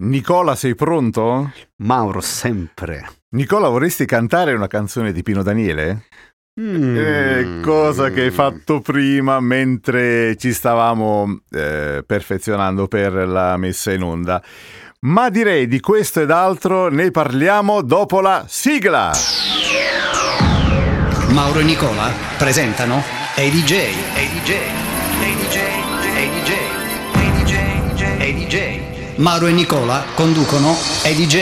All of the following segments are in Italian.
Nicola, sei pronto? Mauro, sempre. Nicola, vorresti cantare una canzone di Pino Daniele? Mm. Eh, cosa che hai fatto prima mentre ci stavamo eh, perfezionando per la messa in onda. Ma direi di questo ed altro ne parliamo dopo la sigla. Mauro e Nicola presentano ADJ. ADJ. ADJ. ADJ. Mauro e Nicola conducono ADJ.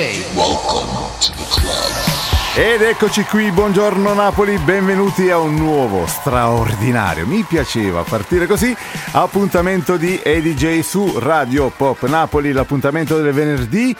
Ed eccoci qui, buongiorno Napoli, benvenuti a un nuovo straordinario, mi piaceva partire così, appuntamento di ADJ su Radio Pop Napoli, l'appuntamento del venerdì,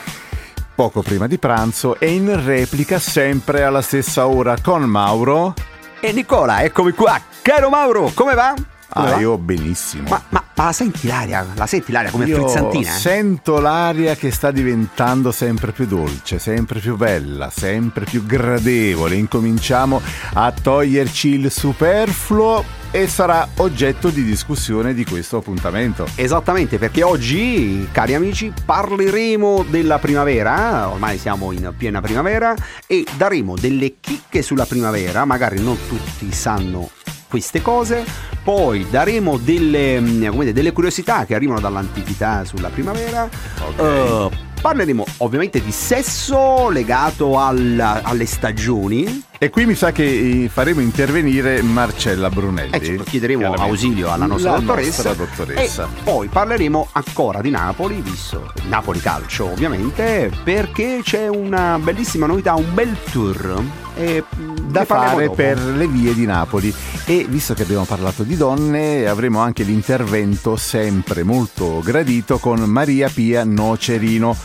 poco prima di pranzo e in replica sempre alla stessa ora con Mauro. E Nicola, eccomi qua. Caro Mauro, come va? Ah, va? io benissimo. Ma, ma, ma la senti l'aria? La senti l'aria come Io frizzantina? eh? sento l'aria che sta diventando sempre più dolce, sempre più bella, sempre più gradevole. Incominciamo a toglierci il superfluo e sarà oggetto di discussione di questo appuntamento. Esattamente, perché oggi, cari amici, parleremo della primavera, ormai siamo in piena primavera, e daremo delle chicche sulla primavera, magari non tutti sanno queste cose, poi daremo delle, mm, come dire, delle curiosità che arrivano dall'antichità sulla primavera, Eh, parleremo ovviamente di sesso legato alla- alle stagioni, E qui mi sa che eh, faremo intervenire Marcella Brunelli. e ci chiederemo ausilio alla nostra La dottoressa. nostra dottoressa. Poi parleremo ancora di Napoli, visto Napoli Calcio ovviamente, perché c'è una bellissima novità, un bel tour. E, mm, da parleremo fare dopo. per le vie di Napoli e visto che abbiamo parlato di donne avremo anche l'intervento sempre molto gradito con Maria Pia Nocerino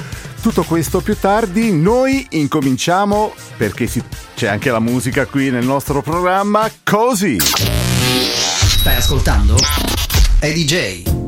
tutto questo più tardi noi incominciamo perché si- c'è anche la musica qui nel nostro programma così Stai ascoltando? ADJ. It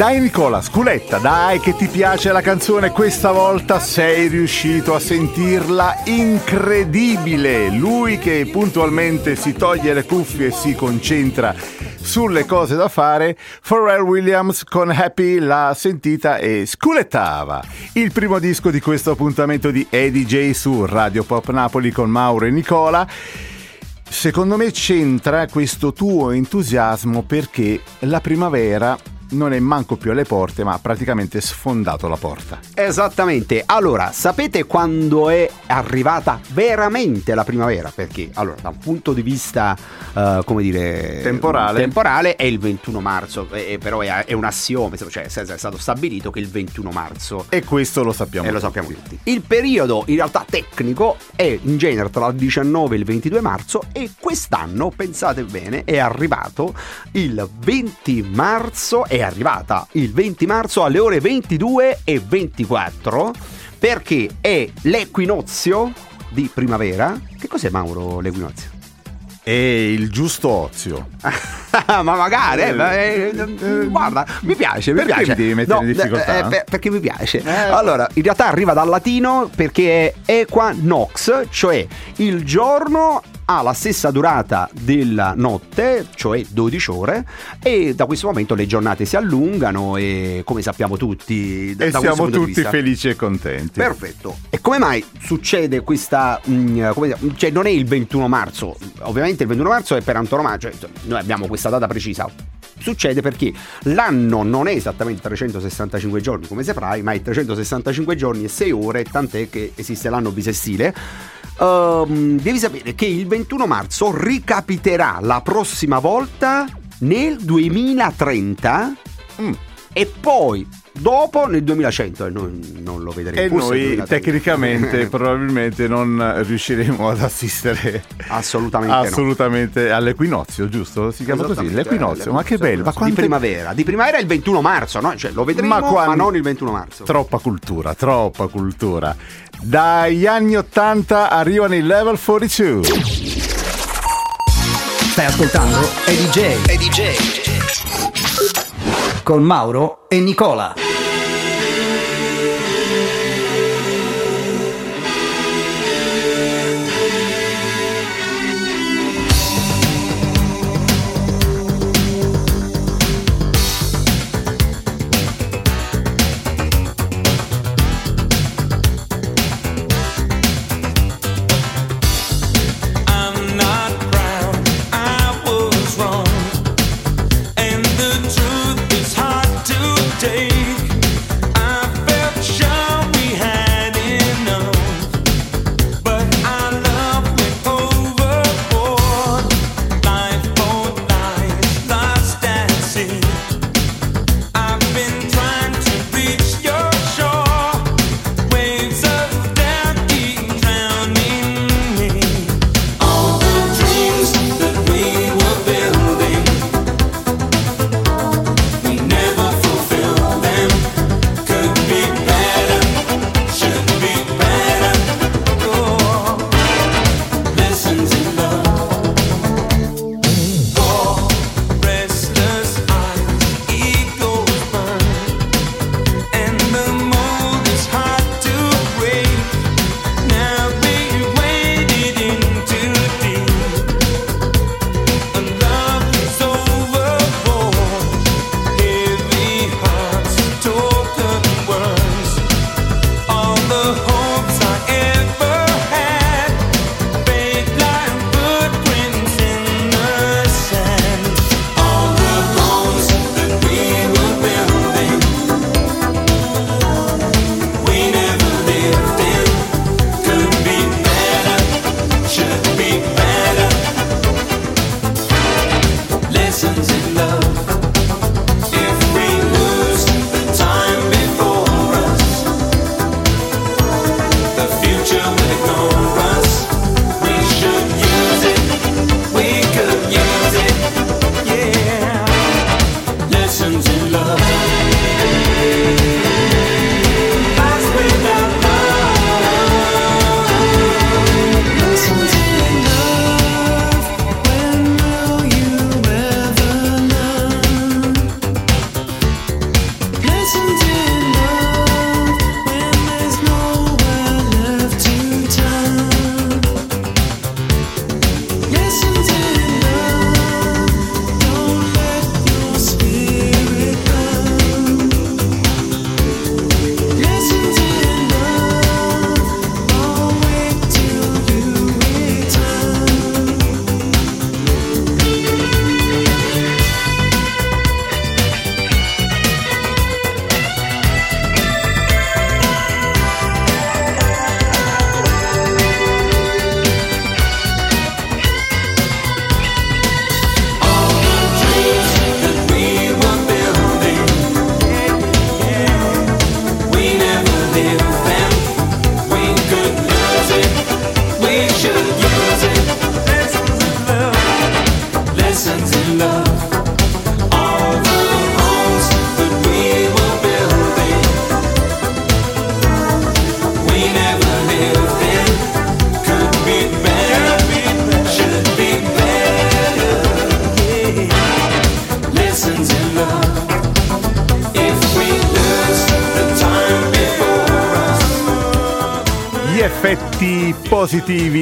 Dai Nicola, sculetta, dai che ti piace la canzone, questa volta sei riuscito a sentirla incredibile. Lui che puntualmente si toglie le cuffie e si concentra sulle cose da fare, Pharrell Williams con Happy l'ha sentita e sculettava. Il primo disco di questo appuntamento di EDJ su Radio Pop Napoli con Mauro e Nicola. Secondo me c'entra questo tuo entusiasmo perché la primavera non è manco più alle porte, ma ha praticamente sfondato la porta. Esattamente. Allora, sapete quando è arrivata veramente la primavera? Perché, allora, da un punto di vista, eh, come dire, Temporale. temporale è il 21 marzo, eh, però è, è un assioma, cioè è stato stabilito che il 21 marzo E questo lo sappiamo. e lo sappiamo tutti. Il periodo in realtà tecnico è in genere tra il 19 e il 22 marzo e quest'anno, pensate bene, è arrivato il 20 marzo, è arrivata il 20 marzo alle ore 22 e 24 perché è l'equinozio di primavera. Che cos'è Mauro l'equinozio? È il giusto ozio. ma magari, eh, ma, eh, eh, guarda, mi piace, mi Perché piace. mi devi mettere in difficoltà? eh, per- perché mi piace. Allora, in realtà arriva dal latino perché è equanox, cioè il giorno ha la stessa durata della notte, cioè 12 ore, e da questo momento le giornate si allungano e come sappiamo tutti, da, E da siamo tutti felici e contenti. Perfetto. E come mai succede questa... mm, come cioè non è il 21 marzo, ovviamente il 21 marzo è per antonomasia, cioè noi abbiamo questa data precisa. Succede perché l'anno non è esattamente 365 giorni come saprai, ma è 365 giorni e 6 ore, tant'è che esiste l'anno bisestile. Ehm, devi sapere che il 21 marzo ricapiterà la prossima volta nel 2030 Mm. e poi dopo nel 2100 e noi non lo vedremo E noi 2030. tecnicamente probabilmente non riusciremo ad assistere assolutamente no. assolutamente all'equinozio, giusto? Si chiama così, l'equinozio. Ma che bello, ma di quante primavera di primavera è il 21 marzo no? cioè, lo vedremo Ma ma, quando- non il 21 marzo Troppa cultura, troppa cultura. Dagli anni 80 arrivano i level 42. Stai ascoltando EDJ EDJ. con Mauro e Nicola.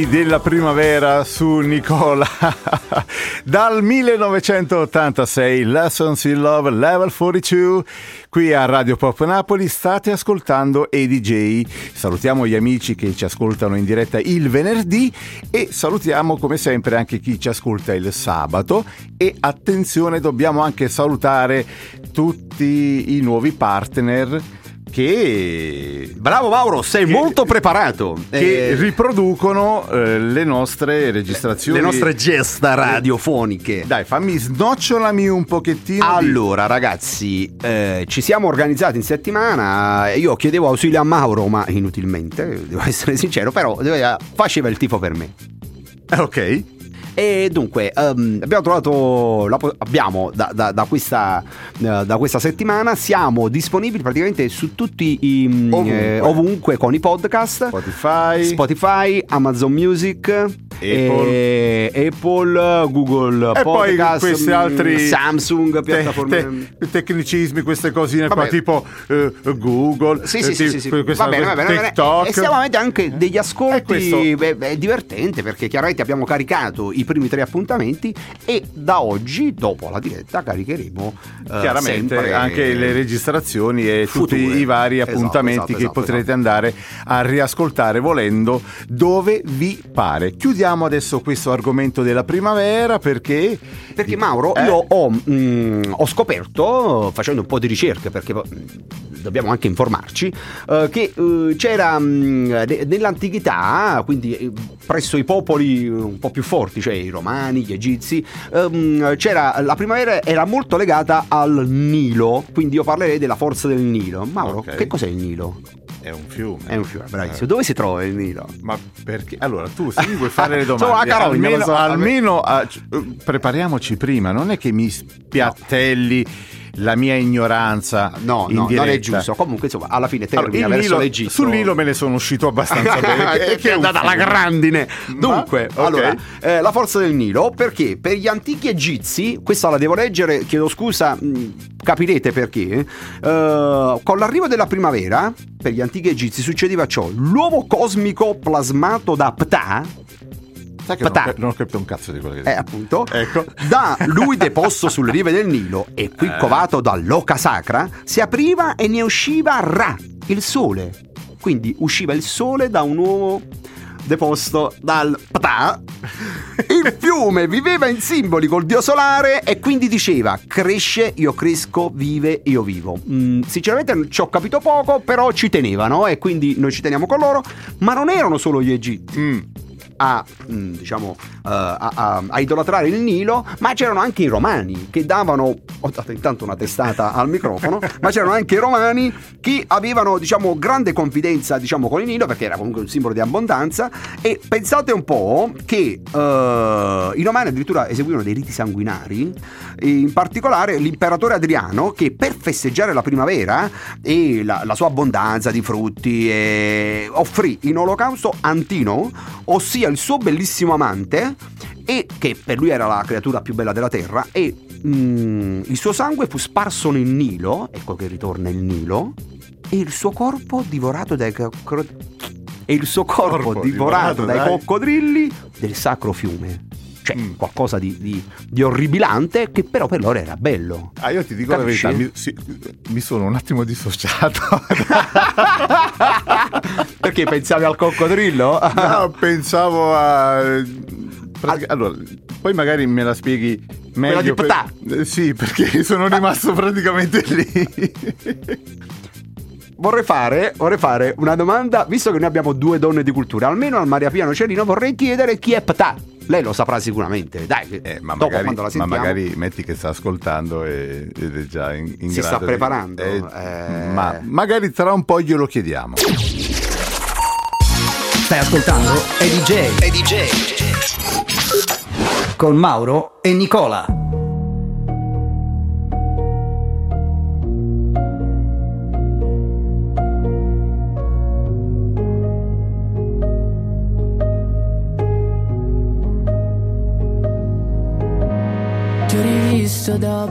Della primavera su Nicola. Dal 1986 Lessons in Love Level 42 qui a Radio Pop Napoli state ascoltando EDJ. Salutiamo gli amici che ci ascoltano in diretta il venerdì e salutiamo come sempre anche chi ci ascolta il sabato e attenzione dobbiamo anche salutare tutti i nuovi partner che Bravo Mauro, sei Che- molto preparato. che Eh, riproducono eh, le nostre registrazioni. le nostre gesta radiofoniche. Dai, fammi snocciolami un pochettino. di- Allora, ragazzi, eh, ci siamo organizzati in settimana. Io chiedevo ausilio a Mauro, ma inutilmente, devo essere sincero, però faceva il tifo per me. Eh, Ok. E dunque, ehm, abbiamo trovato, la abbiamo da, da- da questa, eh, da questa settimana, siamo disponibili praticamente su tutti i, mm, Ovunque. eh, ovunque con i podcast. Spotify. Spotify, Amazon Music, Apple. e- Apple, Google E poi Podcast, questi mm, altri Samsung, te- piattaforme. te- tecnicismi, queste cosine qua, Vabbè. tipo eh, Google, Sì, eh, sì, sì, ti- sì, sì. questa- Va bene, va bene. TikTok. E stiamo avendo anche degli ascolti. beh, beh, è divertente perché chiaramente abbiamo caricato i primi tre appuntamenti e da oggi, dopo la diretta, caricheremo eh, Chiaramente anche le registrazioni e future. tutti i vari Esatto, appuntamenti esatto, che esatto, potrete esatto. andare a riascoltare volendo dove vi pare. Chiudiamo adesso questo argomento della primavera perché Perché Mauro, Eh? io ho, mm, ho scoperto, facendo un po' di ricerche, perché mm, dobbiamo anche informarci, eh, che eh, c'era mm, ne- nell'antichità, quindi eh, presso i popoli un po' più forti, cioè i romani, gli egizi, ehm, c'era la primavera era molto legata al Nilo, quindi io parlerei della forza del Nilo. Mauro, Ok. che cos'è il Nilo? è un fiume. È un fiume, bravissimo. Dove si trova il Nilo? Ma perché? Allora, tu se mi vuoi fare le Sono domande, la carogna, almeno, lo so, almeno, ah, c- eh, prepariamoci prima, non è che mi spiattelli la mia ignoranza No, in no, non è diretta. giusto. Comunque, insomma, alla fine Allora, termina il verso Nilo- l'Egitto. sul Nilo me ne sono uscito abbastanza bene. che, che è andata alla fiume. grandine. Ma- Dunque, ok. allora, eh, la forza del Nilo, perché per gli antichi egizi, questa la devo leggere, chiedo scusa, mh, capirete perché, eh, con l'arrivo della primavera, per gli antichi egizi succedeva ciò, l'uovo cosmico plasmato da Ptah, Sai che non, Patà. ho- non ho capito un cazzo di quello che eh, dici. appunto, Ecco. da lui deposto sulle rive del Nilo e qui Eh. covato dall'oca sacra, si apriva e ne usciva Ra, il sole. Quindi usciva il sole da un uovo deposto dal Ptah. Il fiume viveva in simboli col dio solare e quindi diceva cresce, io cresco, vive, io vivo. Mm, sinceramente ci ho capito poco, però ci tenevano e quindi noi ci teniamo con loro, ma non erano solo gli egizi Mm. A, mm, diciamo, eh, a, a- a idolatrare il Nilo, ma c'erano anche i romani che davano, ho dato intanto una testata al microfono, ma c'erano anche i romani che avevano, diciamo, grande confidenza, diciamo, con il Nilo perché era comunque un simbolo di abbondanza. E pensate un po' che eh, i romani addirittura eseguivano dei riti sanguinari, in particolare l'imperatore Adriano che per festeggiare la primavera e la, la sua abbondanza di frutti eh, offrì in olocausto Antino, ossia il suo bellissimo amante, e che per lui era la creatura più bella della terra, e mm, il suo sangue fu sparso nel Nilo, ecco che ritorna il Nilo, e il suo corpo divorato dai cro- e il suo corpo, Corpo divorato, divorato dai dai- coccodrilli del sacro fiume. Cioè, Mm. qualcosa di, di- di orribilante che però per loro era bello. Ah, io ti dico Capisci? la verità, mi, sì, mi sono un attimo dissociato. Perché pensavi al coccodrillo? no, pensavo a... Allora, poi magari me la spieghi meglio. di Ptah. Eh, Sì, perché sono rimasto praticamente lì. Vorrei fare, vorrei fare una domanda, visto che noi abbiamo due donne di cultura, almeno al Maria Piano Cerino vorrei chiedere chi è Ptah. Lei lo saprà sicuramente, dai, Eh, ma, dopo magari, la ma sentiamo. magari metti che sta ascoltando e- ed è già in, in Si grado sta di- preparando, eh, eh. Ma magari tra un po' glielo chiediamo. Stai ascoltando EDJ. Con Mauro e Nicola.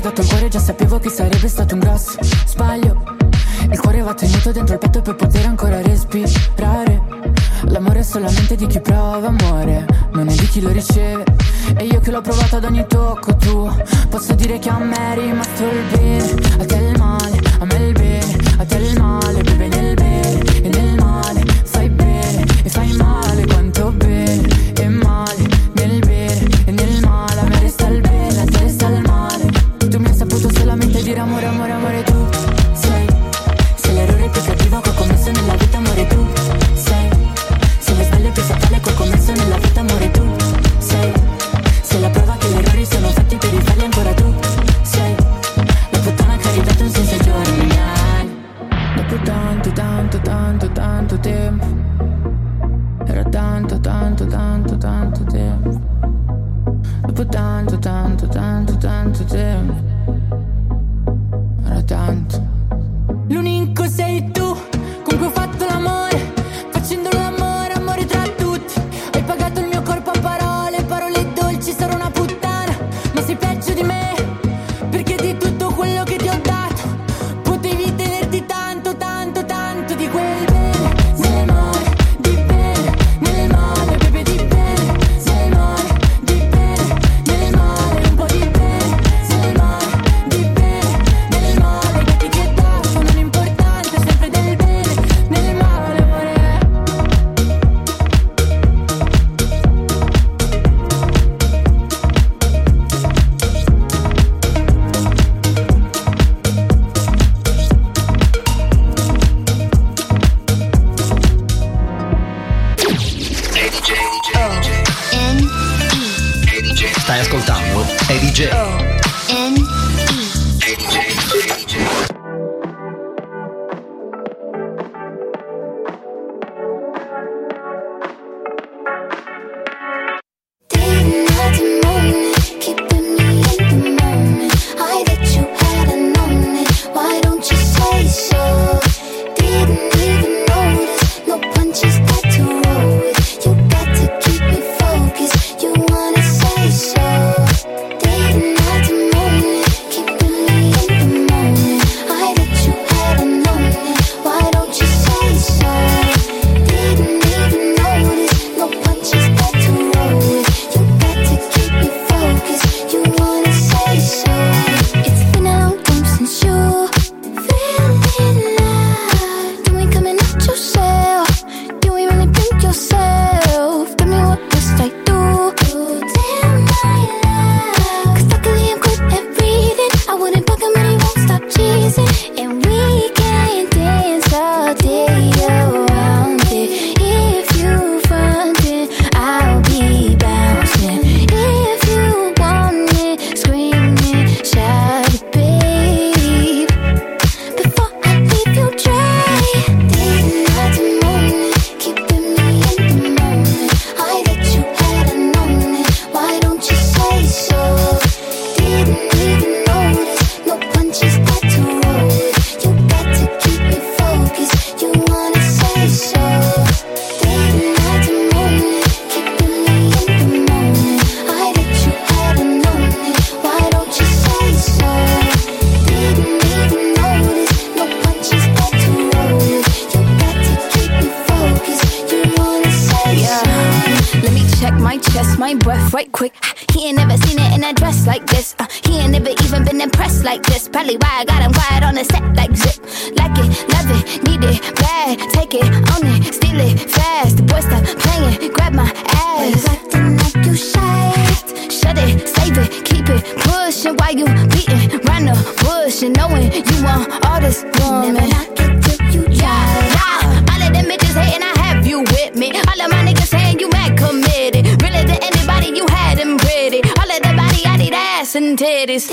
mai dato il cuore, già sapevo che sarebbe stato un grosso sbaglio. Il cuore va tenuto dentro il petto per poter ancora respirare. L'amore è solamente di chi prova amore, non è di chi lo riceve. E io che l'ho provato ad ogni tocco tuo, posso dire che a me è rimasto il bene, a te il male, a me il bene, a te il male, vive nel bene e nel male, ascoltando Eddie J. right quick. He ain't never seen it in a dress like this. Uh, he ain't never even been impressed like this. Probably why I got him quiet on the set like zip. Like it, love it, need it, bad. Take it, own it, steal it, fast. The boy stop playing, grab my ass. acting like you shy. Shut it, save it, keep it pushing while you beating round the bush and knowing you want all this woman. Never knock it till you yeah, yeah. All of them bitches hating, I have you with me. All of my niggas saying you mad committed. Anybody you had pretty. All of the body, I need ass and titties.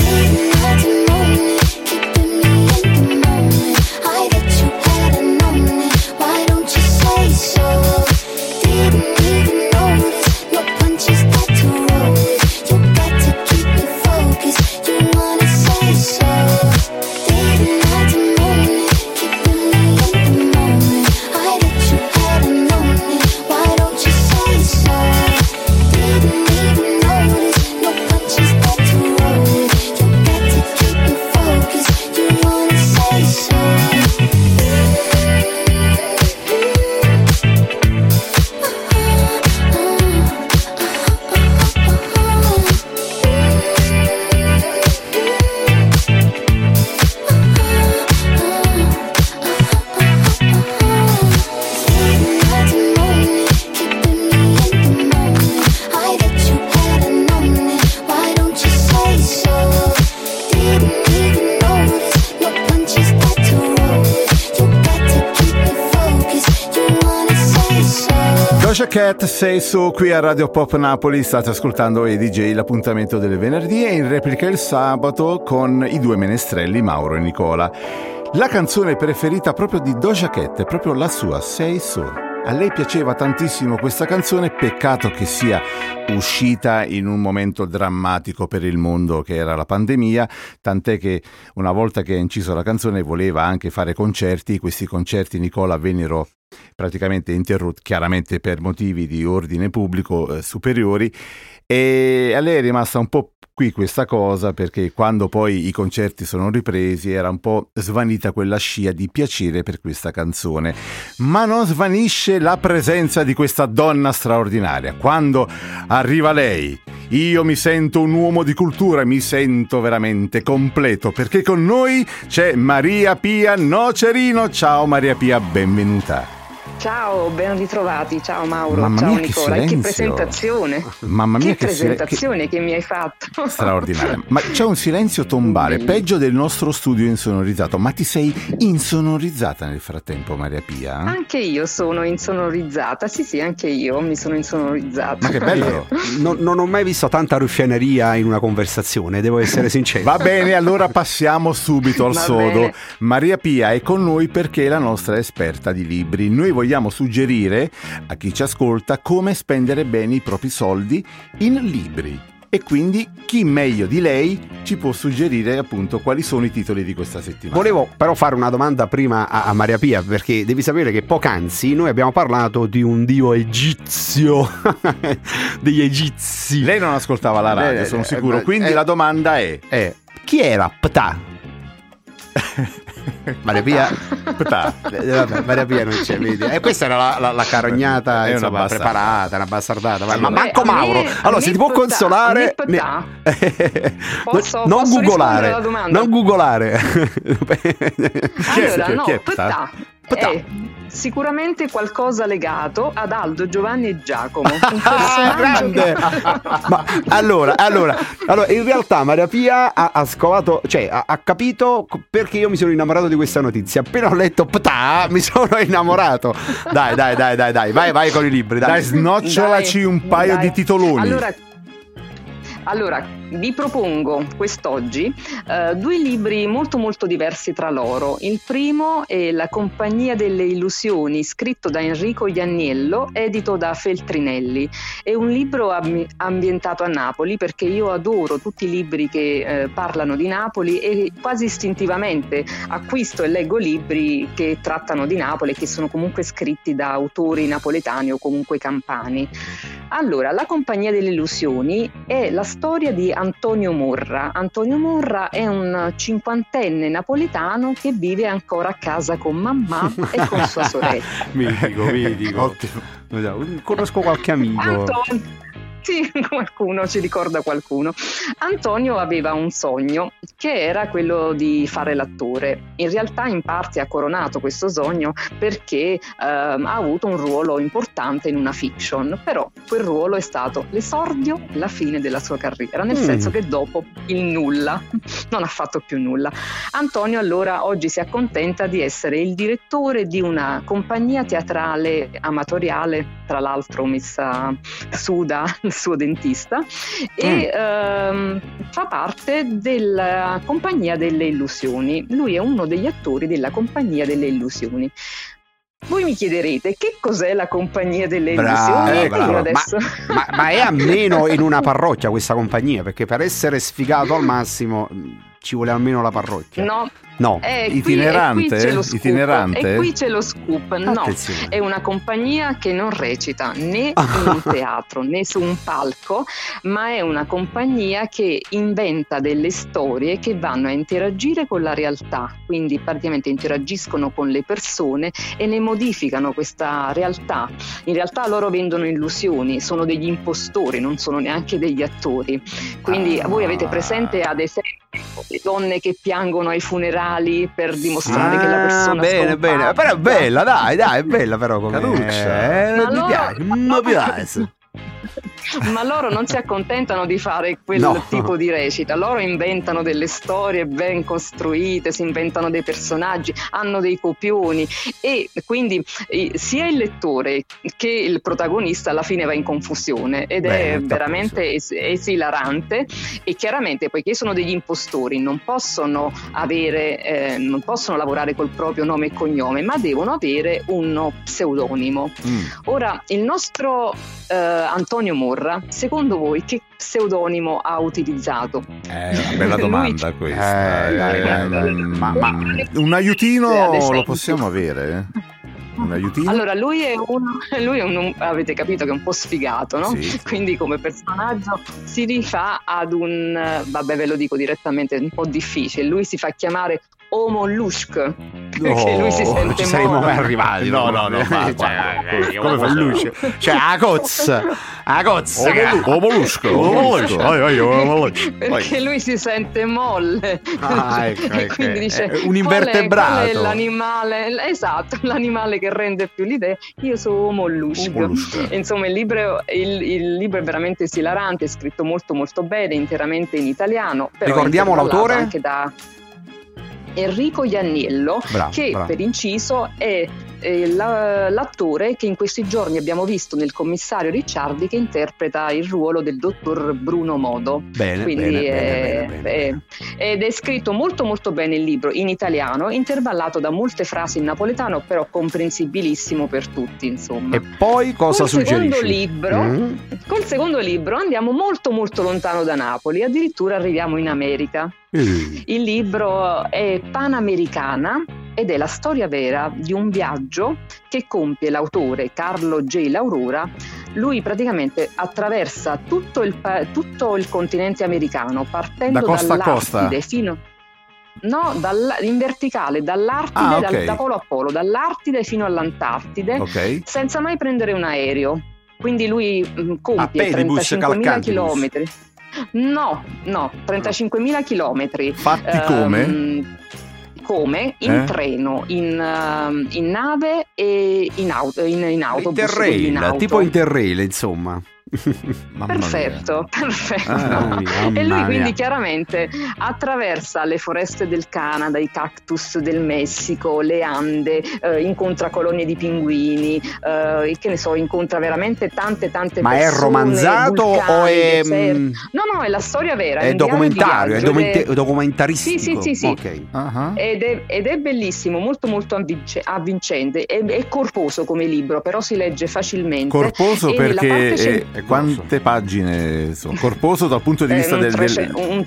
Cat sei su qui a Radio Pop Napoli, state ascoltando EDJ, l'appuntamento del venerdì e in replica il sabato con i due menestrelli Mauro e Nicola. La canzone preferita proprio di Doja Cat è proprio la sua, Sei su. A lei piaceva tantissimo questa canzone, peccato che sia uscita in un momento drammatico per il mondo che era la pandemia, tant'è che una volta che ha inciso la canzone voleva anche fare concerti, questi concerti Nicola vennero praticamente interrotti, chiaramente per motivi di ordine pubblico eh, superiori, e a lei è rimasta un po' qui questa cosa perché quando poi i concerti sono ripresi era un po' svanita quella scia di piacere per questa canzone. Ma non svanisce la presenza di questa donna straordinaria. Quando arriva lei, io mi sento un uomo di cultura, mi sento veramente completo perché con noi c'è Maria Pia Nocerino. Ciao Maria Pia, benvenuta. Ciao, ben ritrovati. Ciao Mauro, Mamma ciao mia, che Nicola. E Che silenzio. presentazione. Mamma mia, che, che presentazione che... mi hai fatto. Straordinaria. Ma c'è un silenzio tombale, peggio del nostro studio insonorizzato. Ma ti sei insonorizzata nel frattempo, Maria Pia? Anche io sono insonorizzata. Sì, sì, anche io mi sono insonorizzata. Ma che bello! Non, non ho mai visto tanta ruffianeria in una conversazione, devo essere sincero. Va bene, allora passiamo subito al Va sodo. bene. Maria Pia è con noi perché è la nostra esperta di libri. Noi vogliamo suggerire a chi ci ascolta come spendere bene i propri soldi in libri. E quindi chi meglio di lei ci può suggerire appunto quali sono i titoli di questa settimana. Volevo però fare una domanda prima a, a Maria Pia, perché devi sapere che poc'anzi noi abbiamo parlato di un dio egizio, degli egizi. Lei non ascoltava la radio, Eh, sono eh, sicuro. eh, Quindi eh, la domanda è: Eh, chi era Ptah? Maria Pia, Ptah. Eh, vabbè, Maria Pia non c'è, vedi. E questa era la, la, la carognata È una insomma, bastardata. preparata, una bastardata. Ma, ma a me- Mauro. a Allora, me se ti può consolare. me Ptah. Posso- non posso googolare. Non googolare. Chi è- Allora, chi è- no, chi è Ptah Ptah. È sicuramente qualcosa legato ad Aldo, Giovanni e Giacomo. Un Ah, personaggio grande! Ma allora, allora, allora, in realtà Maria Pia ha, ha scovato, cioè ha, ha capito perché io mi sono innamorato di questa notizia. Appena ho letto Ptah, mi sono innamorato. Dai, dai, dai, dai, dai, vai, vai con i libri. Dai, Dai, snocciolaci Dai, un paio dai. di titoloni. Allora, allora, vi propongo quest'oggi eh, due libri molto molto diversi tra loro. Il primo è La compagnia delle illusioni, scritto da Enrico Ianniello, edito da Feltrinelli. È un libro ambi- ambientato a Napoli perché io adoro tutti i libri che eh, parlano di Napoli e quasi istintivamente acquisto e leggo libri che trattano di Napoli e che sono comunque scritti da autori napoletani o comunque campani. Allora, La compagnia delle illusioni è la storia di Antonio Morra. Antonio Morra è un cinquantenne napoletano che vive ancora a casa con mamma e con sua sorella. Mitico, mitico. Ottimo. Conosco qualche amico. Antonio, sì, qualcuno ci ricorda qualcuno. Antonio aveva un sogno che era quello di fare l'attore. In realtà in parte ha coronato questo sogno perché ehm, ha avuto un ruolo importante in una fiction, però quel ruolo è stato l'esordio, la fine della sua carriera, nel Mm. senso che dopo il nulla, non ha fatto più nulla. Antonio allora oggi si accontenta di essere il direttore di una compagnia teatrale amatoriale, tra l'altro messa su dal suo dentista, e ehm, fa parte della compagnia delle illusioni. Lui è uno degli attori della compagnia delle illusioni. Voi mi chiederete che cos'è la compagnia delle illusioni? E bravo. adesso... Ma, ma è almeno in una parrocchia questa compagnia? Perché per essere sfigato al massimo mh, ci vuole almeno la parrocchia. No, No. eh, qui- Itinerante? e qui c'è lo scoop. Itinerante? E qui c'è lo scoop. No, Attenzione. è una compagnia che non recita né in un teatro né su un palco, ma è una compagnia che inventa delle storie che vanno a interagire con la realtà, quindi praticamente interagiscono con le persone e ne modificano questa realtà. In realtà loro vendono illusioni, sono degli impostori, non sono neanche degli attori. Quindi Ah. voi avete presente ad esempio le donne che piangono ai funerali per dimostrare che la persona Ah, bene, bene. scomparsa. Però è bella, dai, dai, è bella però come Caruccia. Eh, mi piace, mi piace. Ma loro non si accontentano di fare quel No. tipo di recita, loro inventano delle storie ben costruite, si inventano dei personaggi, hanno dei copioni e quindi sia il lettore che il protagonista alla fine va in confusione ed Bene, è veramente es- esilarante e chiaramente poiché sono degli impostori non possono avere, eh, non possono lavorare col proprio nome e cognome, ma devono avere uno pseudonimo. Mm. Ora, il nostro eh, Antonio Morra, secondo voi che pseudonimo ha utilizzato? È una bella domanda questa. Eh, dai, Eh, dai, ma- ma- un aiutino lo possiamo avere? Un aiutino? Allora, lui è, uno, lui è un, avete capito che è un po' sfigato, no? Sì. Quindi come personaggio si rifà ad un, eh, vabbè ve lo dico direttamente, è un po' difficile, lui si fa chiamare Omolushk, perché lui si Oh, sente ci saremmo mai arrivati. No, no, no, ma- Cioè, come come fa facciamo? luce? Cioè, a cozza, a cozza. O molusco, o molusco. Vai, vai, o molusco. Vai. Perché lui si sente molle Ah, ecco, e ecco, quindi dice è un "Qual è- invertebrato." qual è l'animale esatto l'animale che rende più l'idea io sono mollusco Mollusco. insomma il libro, il, il libro è veramente esilarante è scritto molto molto bene interamente in italiano però Ricordiamo l'autore? anche da Enrico Ianniello Bravo, che bravo. per inciso è eh, la- l'attore che in questi giorni abbiamo visto nel commissario Ricciardi che interpreta il ruolo del dottor Bruno Modo Bene, quindi bene, è- bene, bene. è- ed è scritto molto molto bene il libro in italiano, intervallato da molte frasi in napoletano, però comprensibilissimo per tutti, insomma. E poi cosa Col secondo suggerisci? libro, Mm? col secondo libro andiamo molto molto lontano da Napoli, addirittura arriviamo in America. Eh, Il libro è Panamericana ed è la storia vera di un viaggio che compie l'autore Carlo J. Laurora. Lui praticamente attraversa tutto il, tutto il continente americano, partendo Da costa a costa? dall'Artide fino... No, dalla- in verticale, dall'Artide, Ah, dal- ok. da polo a polo, dall'Artide fino all'Antartide, Ok. senza mai prendere un aereo. Quindi lui mh, compie pedibus 35.000 calcantibus. chilometri. No, no, 35.000 chilometri. Fatti come? Ehm, come? In Eh? treno, in, ehm, in nave e in, auto, in, in autobus. quindi in Interrail, auto. tipo Interrail, insomma. Perfetto, perfetto. Ah, e lui quindi mia. chiaramente attraversa le foreste del Canada, i cactus del Messico, le Ande, eh, incontra colonie di pinguini, eh, che ne so, incontra veramente tante tante Ma è persone. romanzato vulcani, o è, No, no, è la storia vera. è documentario? È viaggio ed è- documentaristico? Sì, sì, sì, sì. Ok. Ah, ed è, ed è bellissimo, molto molto avvince- avvincente, è, è corposo come libro, però si legge facilmente. Corposo E perché parte eh, È quante pagine sono? Corposo dal punto di eh, vista un del, del- un-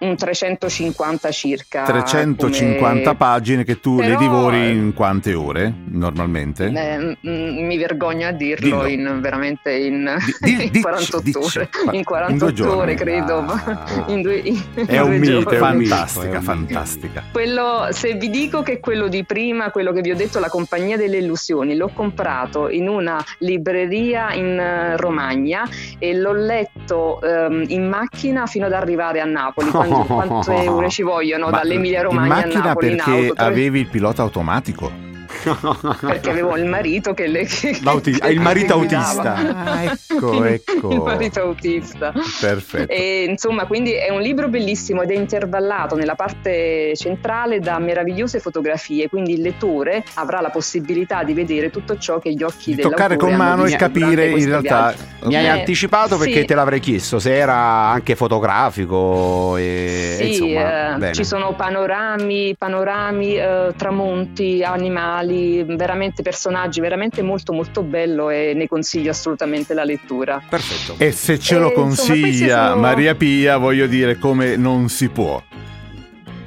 un 350 circa. 350 come- pagine che tu le Però, divori in quante ore normalmente? Eh, mi vergogno a dirlo Dillo. in veramente in, Di- in dici, 48 dici. ore. Ma- In in 48 due giorni? ore, credo. Ah. in due, in È un due mito, è un mito. Fantastica, è fantastica. Quello, se vi dico che quello di prima, quello che vi ho detto, la Compagnia delle Illusioni, l'ho comprato in una libreria in eh, Romagna e l'ho letto ehm, in macchina fino ad arrivare a Napoli. Quanti- quante ore ci vogliono Ma dall'Emilia in Romagna a macchina Napoli in perché auto? Tre- avevi il pilota automatico. perché avevo il marito che le che- L'auti- che- il marito che autista. Ah, ecco, ecco. il marito autista. Perfetto. E, insomma, quindi è un libro bellissimo ed è intervallato nella parte centrale da meravigliose fotografie, quindi il lettore avrà la possibilità di vedere tutto ciò che gli occhi Di dell'autore toccare con mano e capire in realtà viaggio. Mi hai Eh, anticipato perché sì. te l'avrei chiesto se era anche fotografico e Sì, insomma, eh, bene. ci sono panorami, panorami eh, tramonti, animali, veramente personaggi, veramente molto molto bello e ne consiglio assolutamente la lettura. Perfetto. E se ce lo Eh, insomma, questi consiglia sono- Maria Pia, voglio dire come non si può.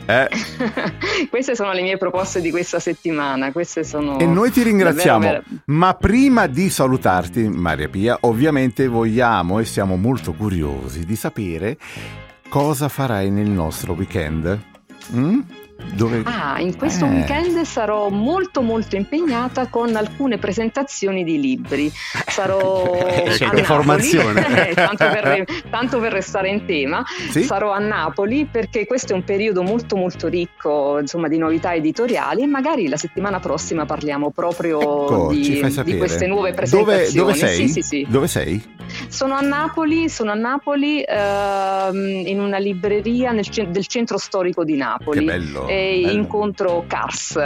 Eh? Queste sono le mie proposte di questa settimana. Queste sono E noi ti ringraziamo. davvero ver- Ma prima di salutarti, Maria Pia, ovviamente vogliamo e siamo molto curiosi di sapere cosa farai nel nostro weekend. Mm? Dove... Ah, in questo Eh. weekend sarò molto molto impegnata con alcune presentazioni di libri. Sarò Che a Napoli, deformazione. eh, tanto, per, tanto per restare in tema. Sì? Sarò a Napoli perché questo è un periodo molto molto ricco insomma, di novità editoriali e magari la settimana prossima parliamo proprio Ecco, di, di queste nuove Dove, presentazioni. dove sei? Sì, sì, sì. Dove sei? Sono a Napoli, sono a Napoli ehm, in una libreria nel del centro storico di Napoli. Che bello. E bello. incontro Cars,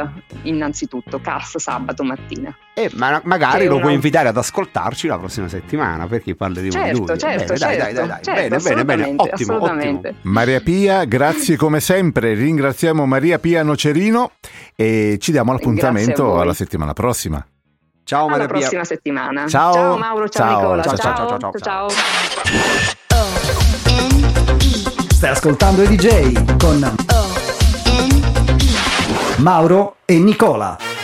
innanzitutto, Cars sabato mattina. Eh, ma magari Che lo una- puoi invitare ad ascoltarci la prossima settimana perché parleremo di Certo, lui. certo, Bene, dai, dai, certo, dai, dai. certo, bene, bene, bene, ottimo, ottimo. Maria Pia, grazie come sempre. Ringraziamo Maria Pia Nocerino e ci diamo l'appuntamento alla settimana prossima. Ciao Alla Maria Pia. prossima settimana. Ciao. Mauro, ciao, Ciao, Nicola. ciao, ciao, ciao, ciao, ciao, ciao. Stai ascoltando i DJ con Mauro e Nicola.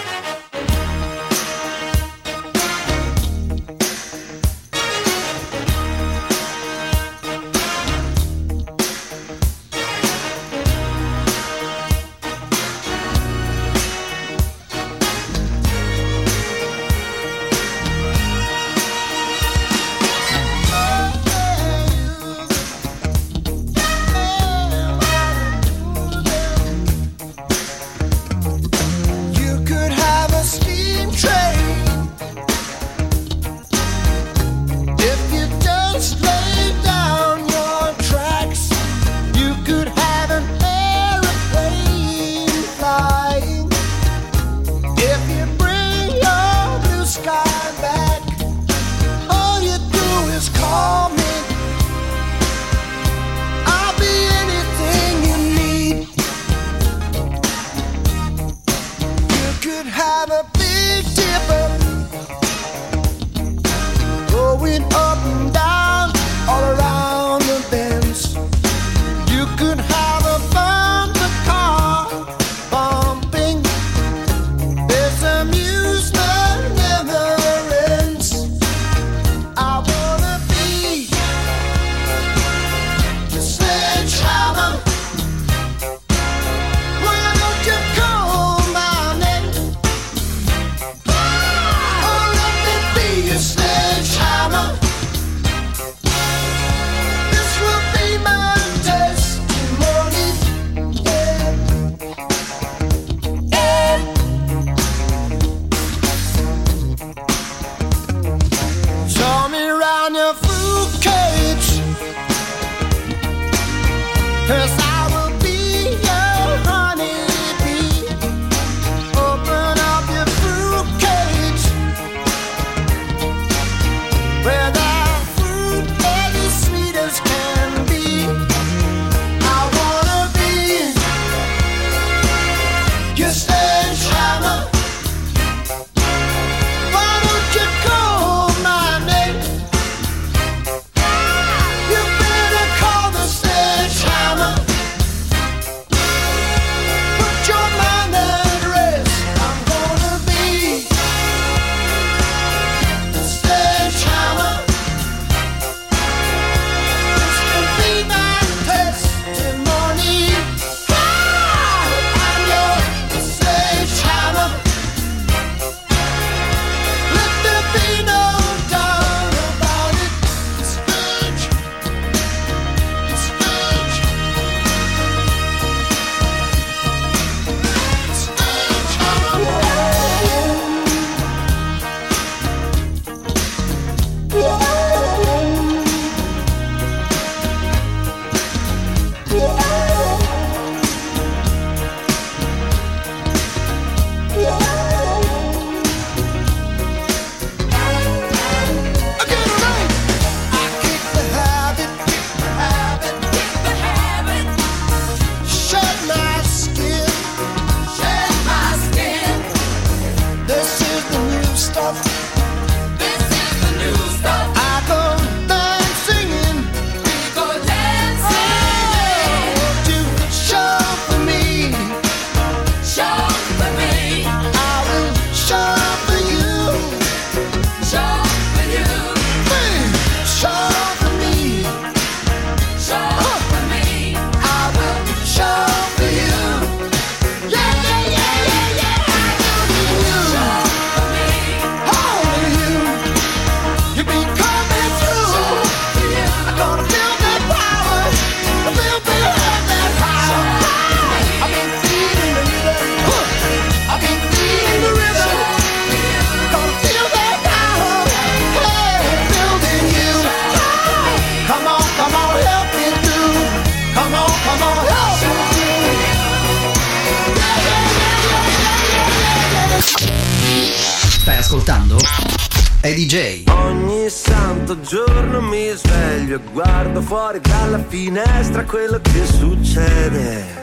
Santo giorno mi sveglio e guardo fuori dalla finestra quello che succede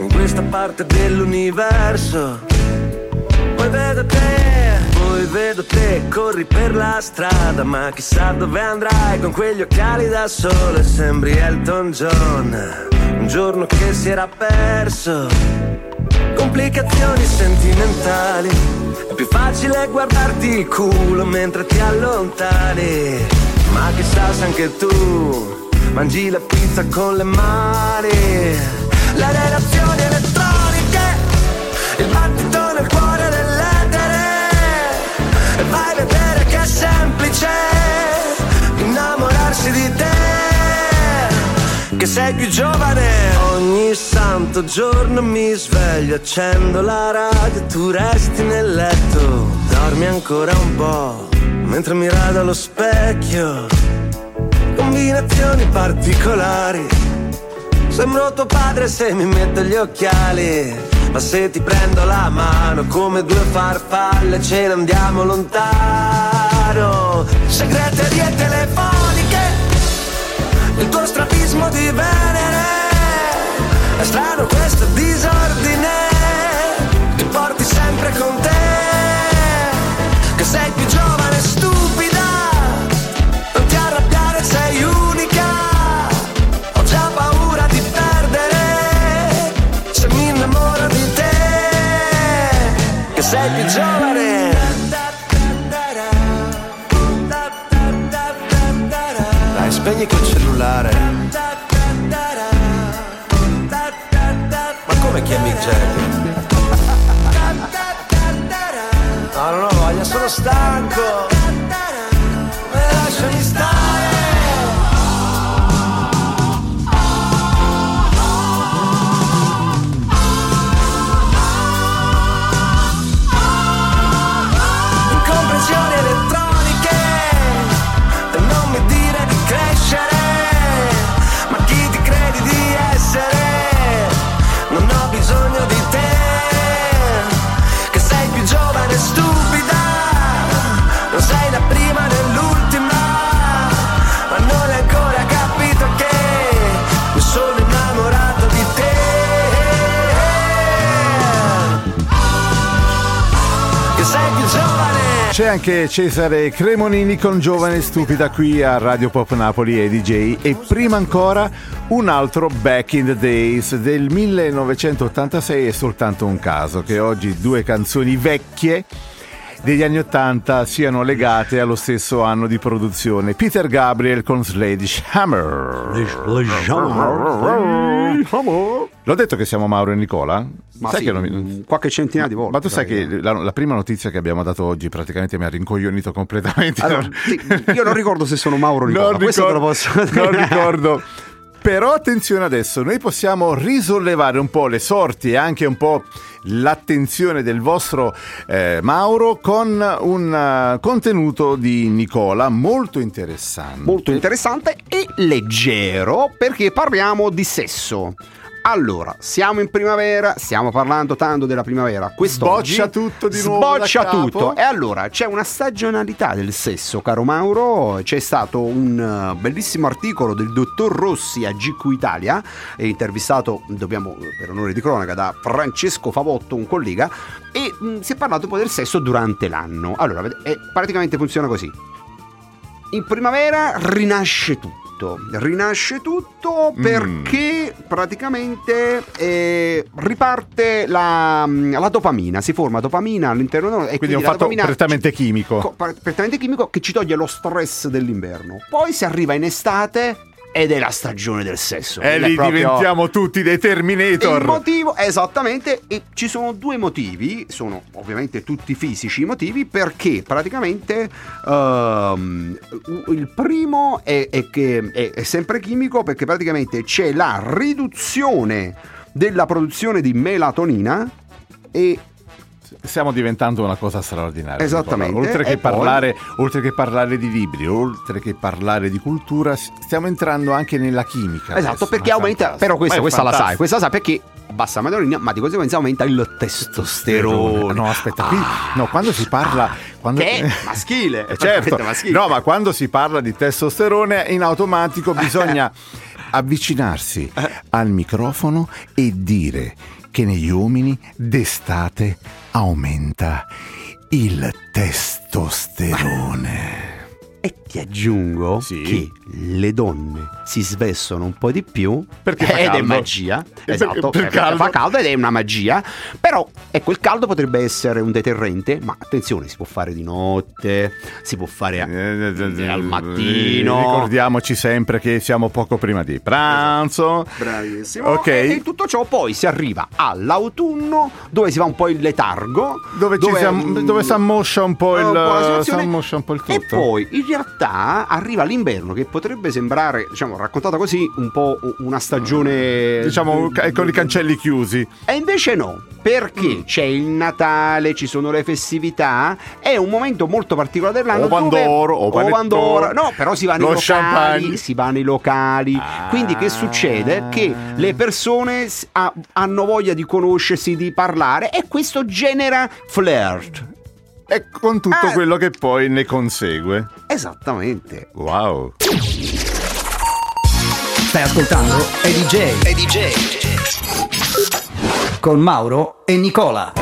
in questa parte dell'universo. Poi vedo te, poi vedo te, corri per la strada, ma chissà dove andrai con quegli occhiali da sole, sembri Elton John, un giorno che si era perso. Complicazioni sentimentali, più facile guardarti il culo mentre ti allontani, ma chissà se anche tu mangi la pizza con le mani, le relazioni elettroniche, Che sei più giovane. Ogni santo giorno mi sveglio Accendo la radio Tu resti nel letto Dormi ancora un po' Mentre mi rado allo specchio. Combinazioni particolari. Sembro tuo padre se mi metto gli occhiali Ma se ti prendo la mano come due farfalle Ce ne andiamo lontano. Segreterie telefoniche Il tuo strabismo di Venere. È strano questo disordine anche Cesare Cremonini con Giovane Stupida qui a Radio Pop Napoli e DJ e prima ancora un altro Back in the Days del 1986 è soltanto un caso che oggi due canzoni vecchie degli anni 80 siano legate allo stesso anno di produzione. Peter Gabriel con Sledgehammer. L'ho detto che siamo Mauro e Nicola? Ma Sai sì, che non mi- qualche centinaia di volte. Ma tu sai dai. che la, la prima notizia che abbiamo dato oggi praticamente mi ha rincoglionito completamente. Allora, io non ricordo se sono Mauro o Nicola, Non questo te lo ricordo- posso Non dire. ricordo. Però attenzione adesso, noi possiamo risollevare un po' le sorti e anche un po' l'attenzione del vostro eh, Mauro con un eh, contenuto di Nicola molto interessante. Molto interessante e leggero perché parliamo di sesso. Allora, siamo in primavera, stiamo parlando tanto della primavera. Quest'oggi Sboccia tutto di nuovo Sboccia tutto. E allora, c'è una stagionalità del sesso, caro Mauro. C'è stato un eh, bellissimo articolo del dottor Rossi a GQ Italia, intervistato, dobbiamo, per onore di cronaca, da Francesco Favotto, un collega, e mh, si è parlato un po' del sesso durante l'anno. Allora, ved- e praticamente funziona così. In primavera rinasce tutto. Rinasce tutto Mm. perché praticamente eh, riparte la, la dopamina, si forma dopamina all'interno e Quindi è un fatto prettamente chimico. co- prettamente chimico che ci toglie lo stress dell'inverno. Poi si arriva in estate ed è la stagione del sesso. E è lì proprio- diventiamo tutti dei Terminator. il motivo, esattamente, e ci sono due motivi, sono ovviamente tutti fisici i motivi, perché praticamente ehm, il primo è, è che è, è sempre chimico, perché praticamente c'è la riduzione della produzione di melatonina e Stiamo diventando una cosa straordinaria. Esattamente. Oltre che, E poi- parlare, oltre che parlare di libri, oltre che parlare di cultura, stiamo entrando anche nella chimica. Esatto, adesso, perché aumenta. Però questa, questa la sai, questa la sai perché bassa madonnina, ma di conseguenza aumenta il testosterone. No, aspetta, qui no, quando si parla quando- Che è maschile, Eh, certo. maschile. No, ma quando si parla di testosterone in automatico bisogna avvicinarsi al microfono e dire che negli uomini d'estate aumenta il testosterone. E ti aggiungo Sì. che le donne si svestono un po' di più Perché ed è magia. Per- esatto, per perché caldo. fa caldo ed è una magia. Però ecco, il caldo potrebbe essere un deterrente, ma attenzione, si può fare di notte, si può fare a- Eh, al mattino. Ricordiamoci sempre che siamo poco prima di pranzo. Bravissimo. Ok. E in tutto ciò poi si arriva all'autunno dove si va un po' in letargo. Dove, si dove si ammoscia un po' Eh, il, un po' si ammoscia un po' il tutto. E poi in realtà arriva l'inverno che potrebbe sembrare, diciamo, raccontata così, un po' una stagione... Diciamo ca- con i cancelli chiusi. E invece no, Mm. perché c'è il Natale, ci sono le festività, è un momento molto particolare dell'anno. O Pandoro, o. Pandoro. No, però si va nei Lo locali, champagne. si va nei locali. Ah. Quindi che succede? Che le persone ha- hanno voglia di conoscersi, di parlare e questo genera flirt. E con tutto Ah. quello che poi ne consegue. Esattamente. Wow. Stai ascoltando Eddie J. Con Mauro e Nicola.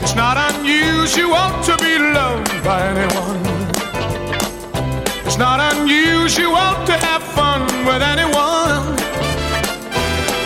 It's not unusual to be loved by anyone. It's not unusual to have fun with anyone.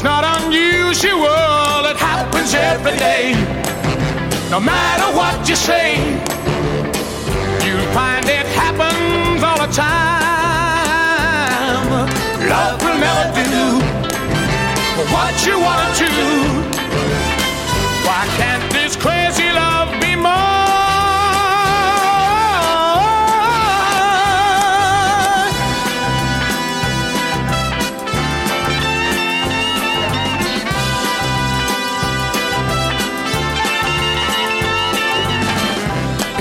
it's not unusual, it happens every day. No matter what you say, you'll find it happens all the time. Love will never do what you want to. Do. Why can't this crazy love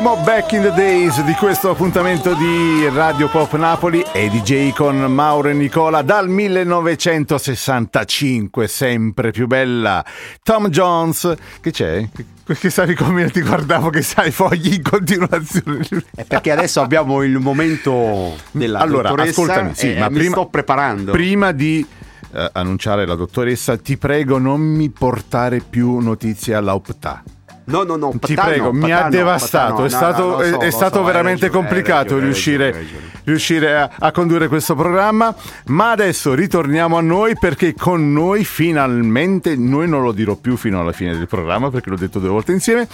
L'ultimo back in the days di questo appuntamento di Radio Pop Napoli è DJ con Mauro e Nicola dal 1965, sempre più bella. Tom Jones, che c'è? Perché stavi come ti guardavo che sai fogli in continuazione. È perché adesso abbiamo il momento della allora, dottoressa ascoltami, sì, e ma mi prima, sto preparando. Prima di eh, annunciare la dottoressa, ti prego non mi portare più notizie all'Opta. No, no, no, Ti Patà prego, no, mi ha devastato. Patà no, è stato, no, no, so, è stato so, veramente ragione, complicato ragione, riuscire, ragione. riuscire a, a condurre questo programma. Ma adesso ritorniamo a noi perché con noi finalmente, noi non lo dirò più fino alla fine del programma perché l'ho detto due volte insieme,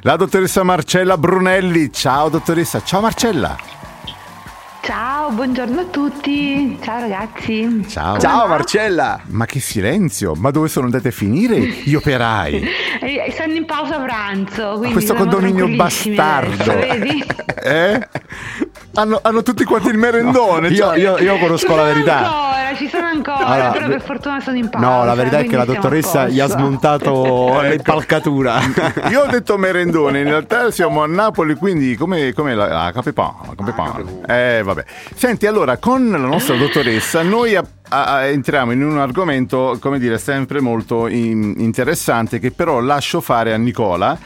la dottoressa Marcella Brunelli. Ciao dottoressa, ciao Marcella. Ciao, buongiorno a tutti. Ciao ragazzi. Ciao. Ciao Marcella. Ma che silenzio, ma dove sono andati a finire gli operai? Eh, Sono in pausa pranzo, quindi questo condominio bastardo. adesso, vedi? Eh? Hanno, hanno tutti quanti il merendone. Io, cioè- io- io conosco la verità. Ancora, ci sono ancora, Allora, però per fortuna sono in pausa. No, la verità è che la dottoressa gli ha smontato l'impalcatura. Io ho detto merendone, in realtà siamo a Napoli, quindi come, come la ah, capepano, capepano. Eh, vabbè. Senti, allora, con la nostra dottoressa noi a- a- entriamo in un argomento, come dire, sempre molto in- interessante che però lascio fare a Nicola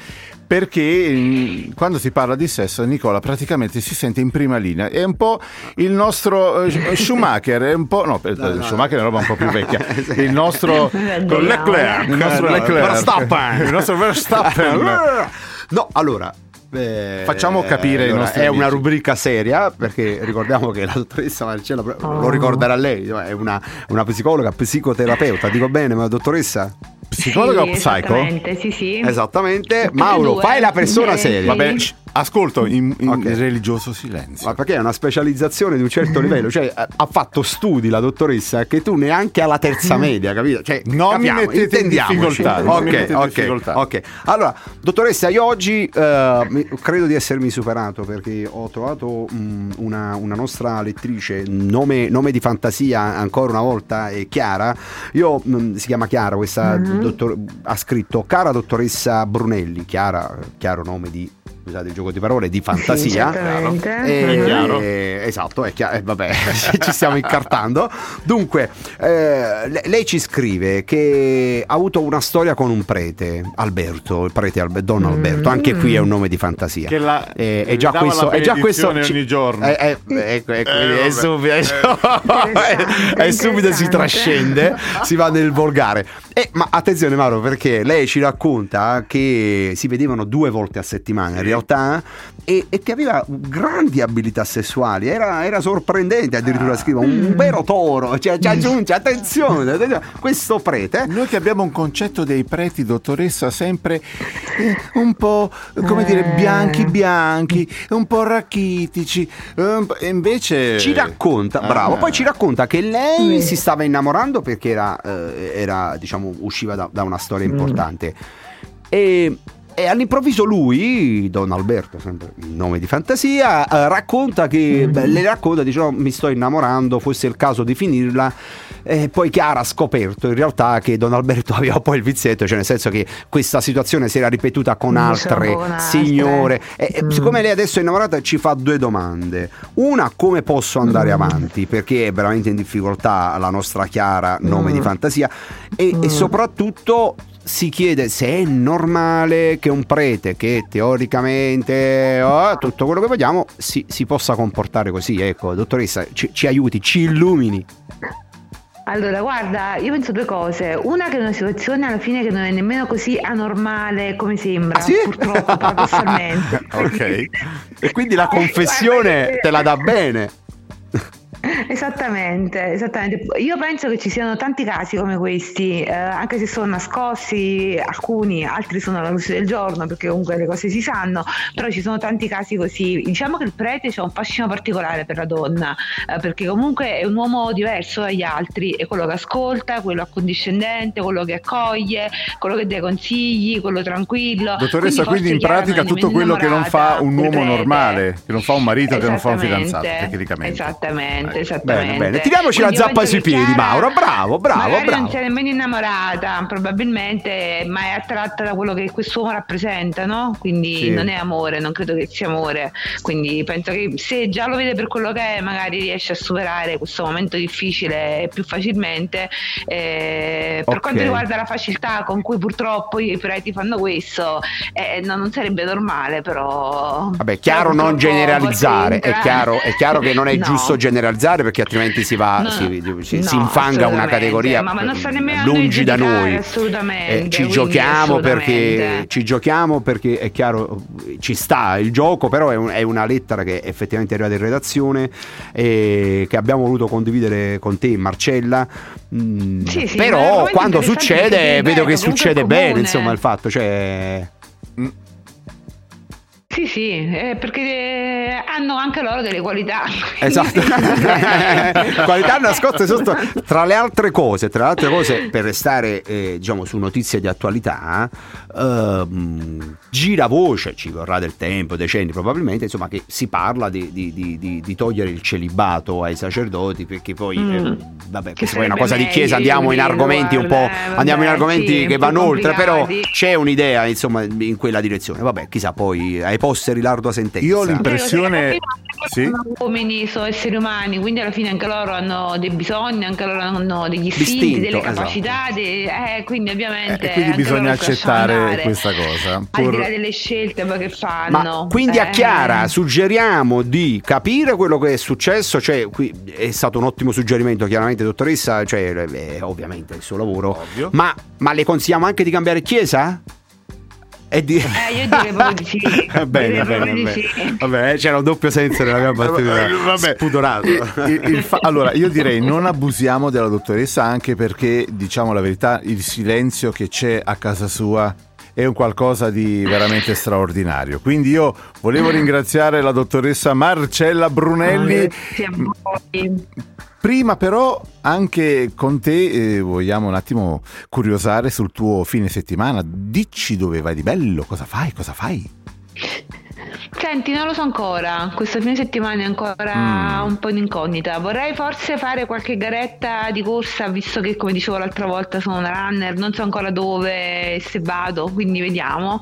perché mm, quando si parla di sesso Nicola praticamente si sente in prima linea. È un po' il nostro eh, Schumacher, è un po'... No, per- Schumacher è una roba un po' più vecchia. Il nostro. Leclerc, il nostro Leclerc. Verstappen. Il nostro Verstappen. No, allora. Eh, Facciamo capire allora, nostri È una amici. rubrica seria perché ricordiamo che la dottoressa Marcella lo ricorderà lei, è una, una psicologa, psicoterapeuta, dico bene, ma dottoressa? Psicologa Sì, o psycho? Esattamente, sì, sì. Esattamente. Mauro, due. fai la persona seria. Vabbè, shh, ascolto in, in Ok. religioso silenzio. Ma perché è una specializzazione di un certo livello, cioè ha fatto studi la dottoressa che tu neanche alla terza media, capito? Cioè, Non mi capiamo, mettete in difficoltà, mi Ok, mettete ok, difficoltà. ok. Allora, dottoressa, io oggi eh, mi- credo di essermi superato perché ho trovato mm, una, una nostra lettrice, nome, nome di fantasia ancora una volta, è Chiara. Io mm, si chiama Chiara, questa dottor- ha scritto cara dottoressa Brunelli, Chiara, chiaro nome di scusate il gioco di parole, di fantasia. certamente. Eh, È chiaro. eh, esatto, è chiaro, eh, vabbè, ci stiamo incartando. Dunque, eh, le- lei ci scrive che ha avuto una storia con un prete, Alberto, il prete Albe- Don Alberto, anche qui è un nome di fantasia. Che la- Eh, è già questo, la è già questo ogni giorno. Eh, eh, ecco, Eh, è subito, è, è subito si interessante. trascende, si va nel volgare. Eh, ma attenzione Mauro, perché lei ci racconta che si vedevano due volte a settimana in realtà e, e che aveva grandi abilità sessuali, era, era sorprendente addirittura scrive un vero toro, cioè, ci aggiunge attenzione, attenzione, questo prete Noi che abbiamo un concetto dei preti, dottoressa, sempre eh, un po', come dire, bianchi bianchi, un po' rachitici, eh, e invece... ci racconta, Ah. bravo, poi ci racconta che lei si stava innamorando perché era, eh, era, diciamo, usciva da, da una storia importante. E, e all'improvviso lui, Don Alberto, sempre nome di fantasia, eh, racconta che, beh, le racconta, dice no, mi sto innamorando, fosse il caso di finirla. E poi Chiara ha scoperto in realtà che Don Alberto aveva poi il vizietto, cioè nel senso che questa situazione si era ripetuta con Mm, altre signore. E, e Mm. siccome lei adesso è innamorata ci fa due domande. Una, come posso andare avanti? Perché è veramente in difficoltà la nostra Chiara, nome di fantasia. E, e soprattutto si chiede se è normale che un prete che teoricamente oh, tutto quello che vogliamo si, si possa comportare così. Ecco, dottoressa, ci, ci aiuti, ci illumini. Allora, guarda, io penso due cose. Una che è una situazione alla fine che non è nemmeno così anormale come sembra, Ah, sì? purtroppo, paradossalmente. Ok. E quindi la confessione Guarda, te la dà bene. Esattamente, esattamente. Io penso che ci siano tanti casi come questi, eh, anche se sono nascosti alcuni, altri sono alla luce del giorno perché comunque le cose si sanno, però ci sono tanti casi così. Diciamo che il prete c'ha un fascino particolare per la donna, eh, perché comunque è un uomo diverso dagli altri, è quello che ascolta, quello accondiscendente, quello che accoglie, quello che dà consigli, quello tranquillo. Dottoressa, quindi, forse in pratica tutto quello che non fa un uomo normale, che non fa un marito, che non fa un fidanzato, tecnicamente. Esattamente, Eh, esattamente. bene, bene. Tiriamoci la Quindi io zappa sui piedi, Mauro. Bravo, bravo, magari bravo. non si è nemmeno innamorata, probabilmente, ma è attratta da quello che quest'uomo rappresenta, no? Quindi Sì. non è amore, non credo che sia amore. Quindi penso che se già lo vede per quello che è, magari riesce a superare questo momento difficile più facilmente. Eh, per Ok. quanto riguarda la facilità con cui purtroppo i preti fanno questo, eh, no, non sarebbe normale, però. Vabbè, chiaro non generalizzare, è chiaro, è chiaro che non è No. giusto generalizzare perché altrimenti si va, No, si, si- no, si infanga una categoria ma- ma non sta nemmeno a lungi da noi. assolutamente, Eh, ci giochiamo perché ci giochiamo perché è chiaro, ci sta il gioco, però è, un- è una lettera che effettivamente è arrivata in redazione e che abbiamo voluto condividere con te, Marcella. Mm, Sì, sì, però quando succede, vedo che succede bene, comune. insomma, il fatto, cioè Sì, sì, eh, perché eh, hanno anche loro delle qualità. Esatto, qualità nascoste sotto. Tra le altre cose, tra le altre cose, per restare eh, diciamo su notizie di attualità, ehm, gira voce, ci vorrà del tempo, decenni probabilmente, insomma, che si parla di, di- di- di- di togliere il celibato ai sacerdoti, perché poi, Mm. eh, vabbè, Che questa poi è una cosa di chiesa, andiamo in argomenti un po', guarda, eh, andiamo in vabbè, argomenti sì, che vanno oltre, però c'è un'idea, insomma, in quella direzione. Vabbè, chissà, poi ai posteri l'ardua sentenza. Io ho l'impressione- Sì? sono uomini, sono esseri umani, quindi alla fine anche loro hanno dei bisogni, anche loro hanno degli istinti, delle esatto. capacità, dei- eh, quindi ovviamente... E quindi bisogna accettare questa cosa. Al Pur- di là delle scelte poi che fanno. Ma quindi a Eh. Chiara suggeriamo di capire quello che è successo, cioè qui è stato un ottimo suggerimento chiaramente dottoressa, cioè eh, ovviamente il suo lavoro, Ovvio. ma, ma le consigliamo anche di cambiare chiesa? E di... Eh, io direi proprio di sì. Va bene, bene, sì. bene. Vabbè, eh, c'era un doppio senso nella mia battuta. Vabbè. Spudorato. Il- il fa- allora, io direi non abusiamo della dottoressa anche perché, diciamo la verità, il silenzio che c'è a casa sua è un qualcosa di veramente straordinario. Quindi io volevo ringraziare la dottoressa Marcella Brunelli. Grazie a voi. Prima però anche con te eh, vogliamo un attimo curiosare sul tuo fine settimana. Dici dove vai di bello, cosa fai, cosa fai? Senti, non lo so ancora. Questo fine settimana è ancora Mm. un po' in incognita. Vorrei forse fare qualche garetta di corsa, visto che, come dicevo l'altra volta, sono una runner. Non so ancora dove e se vado, quindi vediamo.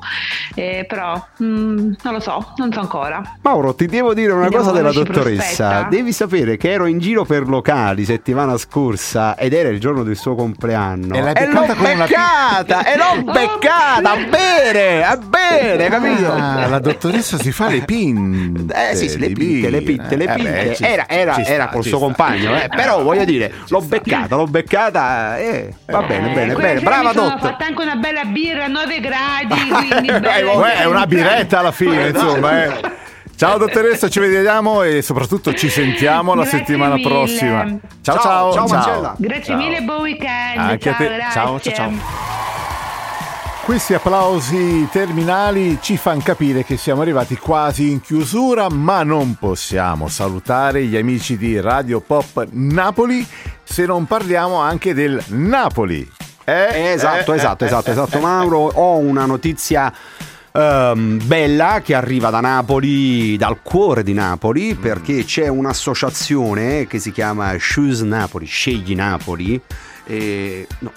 Eh, però mm, non lo so, non so ancora. Mauro, ti devo dire una Vediamo cosa della dottoressa. prospetta. Devi sapere che ero in giro per locali settimana scorsa ed era il giorno del suo compleanno. E l'hai l'ho beccata con una- beccata! E l'ho beccata! A bere! A bere, capito? Ah, la dottoressa si fa le pinte. Eh sì, sì, le pinte, le pinte, le Eh, pinte. beh, ci- era era, sta, era col suo sta. compagno, eh. però voglio dire, l'ho beccata, l'ho beccata. Eh, va bene, Eh, bene, bene. sera Brava mi sono dottor. fatta anche una bella birra a 9 gradi, quindi Dai, bella è una biretta alla fine, insomma. eh. Ciao dottoressa, ci vediamo e soprattutto ci sentiamo la Grazie settimana mille. prossima. Ciao Ciao, ciao. ciao. Grazie Ciao. mille, buon weekend. Anche a ciao, te. grazie. Ciao, ciao, ciao. Questi applausi terminali ci fanno capire che siamo arrivati quasi in chiusura, ma non possiamo salutare gli amici di Radio Pop Napoli se non parliamo anche del Napoli. Eh? Esatto, Eh, esatto, eh, esatto, eh, esatto, eh, Mauro. Ho una notizia ehm, bella che arriva da Napoli, dal cuore di Napoli, perché c'è un'associazione che si chiama Shoes Napoli, Scegli Napoli. E, no.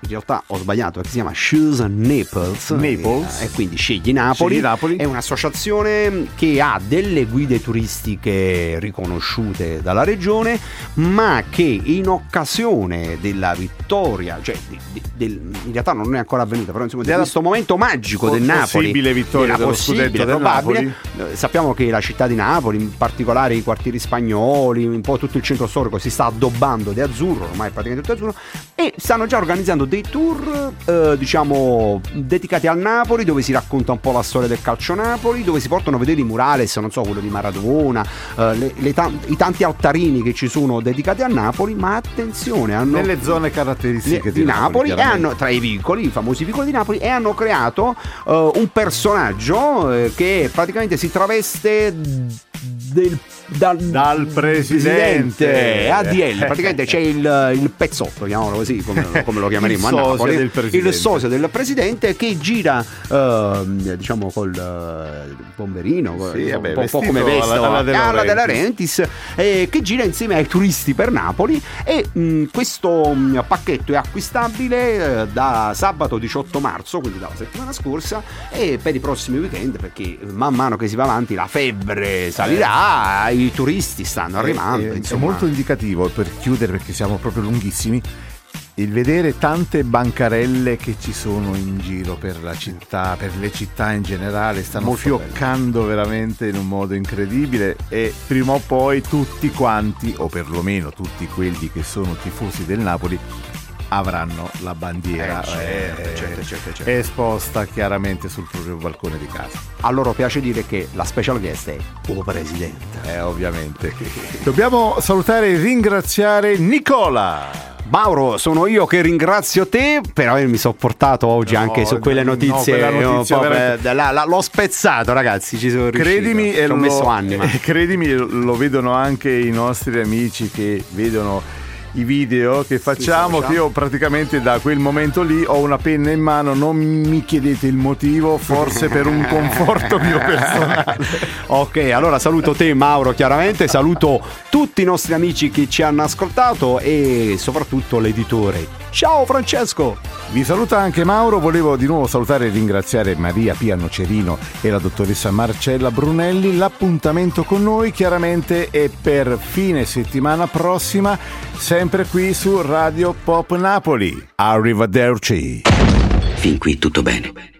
In realtà ho sbagliato, che si chiama Shoes Naples. Naples. E, e quindi Scegli Napoli. Scegli Napoli. È un'associazione che ha delle guide turistiche riconosciute dalla regione, ma che in occasione della vittoria, cioè di- di- del- in realtà non è ancora avvenuta, però insomma di Della questo momento magico del Napoli, possibile vittoria della dello possibile, probabile, eh, sappiamo che la città di Napoli, in particolare i quartieri spagnoli, un po' tutto il centro storico si sta addobbando di azzurro, ormai è praticamente tutto azzurro, e stanno già organizzando dei tour, eh, diciamo, dedicati al Napoli, dove si racconta un po' la storia del calcio Napoli, dove si portano a vedere i murales, non so, quello di Maradona, eh, le- le tan- i tanti altarini che ci sono dedicati a Napoli, ma attenzione, hanno Nelle zone caratteristiche di, Napoli, e chiaramente. hanno tra i vicoli, i famosi vicoli di Napoli, e hanno creato eh, un personaggio eh, che praticamente si traveste del, dal, Dal presidente. ADL. Praticamente c'è il, il pezzotto, chiamiamolo così, come, come lo chiameremo Il a Napoli. del presidente. Il sosia del presidente che gira, ehm, diciamo, col eh, bomberino, Sì, un, vabbè, po', un po' come veste alla- alla alla De Laurentiis. Laurentiis, eh, che gira insieme ai turisti per Napoli e mh, questo mh, pacchetto è acquistabile eh, da sabato 18 marzo, quindi dalla settimana scorsa, e per i prossimi weekend perché man mano che si va avanti la febbre salirà, i turisti stanno arrivando. Eh, eh, È, insomma. molto indicativo per chiudere perché siamo proprio lunghissimi. Il vedere tante bancarelle che ci sono in giro per la città, per le città in generale, stanno Molto fioccando veramente in un modo incredibile e prima o poi tutti quanti, o perlomeno tutti quelli che sono tifosi del Napoli, avranno la bandiera Eh, certo, eh, certo, certo, certo. esposta chiaramente sul proprio balcone di casa. A loro piace dire che la special guest è il presidente. Eh, ovviamente. Dobbiamo salutare e ringraziare Nicola. Mauro, sono io che ringrazio te per avermi sopportato oggi No, anche su quelle no, notizie. quella un notizia po' veramente- per- la- la- l'ho spezzato, ragazzi. Ci sono riuscito. Credimi, ci e ho lo, messo anima. credimi, lo vedono anche i nostri amici che vedono i video che facciamo, sì, che io praticamente da quel momento lì ho una penna in mano, non mi chiedete il motivo, forse per un conforto mio personale. ok, allora saluto te Mauro chiaramente, saluto tutti i nostri amici che ci hanno ascoltato e soprattutto l'editore. Ciao Francesco! Vi saluta anche Mauro, volevo di nuovo salutare e ringraziare Maria Pia Nocerino e la dottoressa Marcella Brunelli. L'appuntamento con noi chiaramente è per fine settimana prossima, sempre sempre qui su Radio Pop Napoli. Arrivederci. Fin qui tutto bene.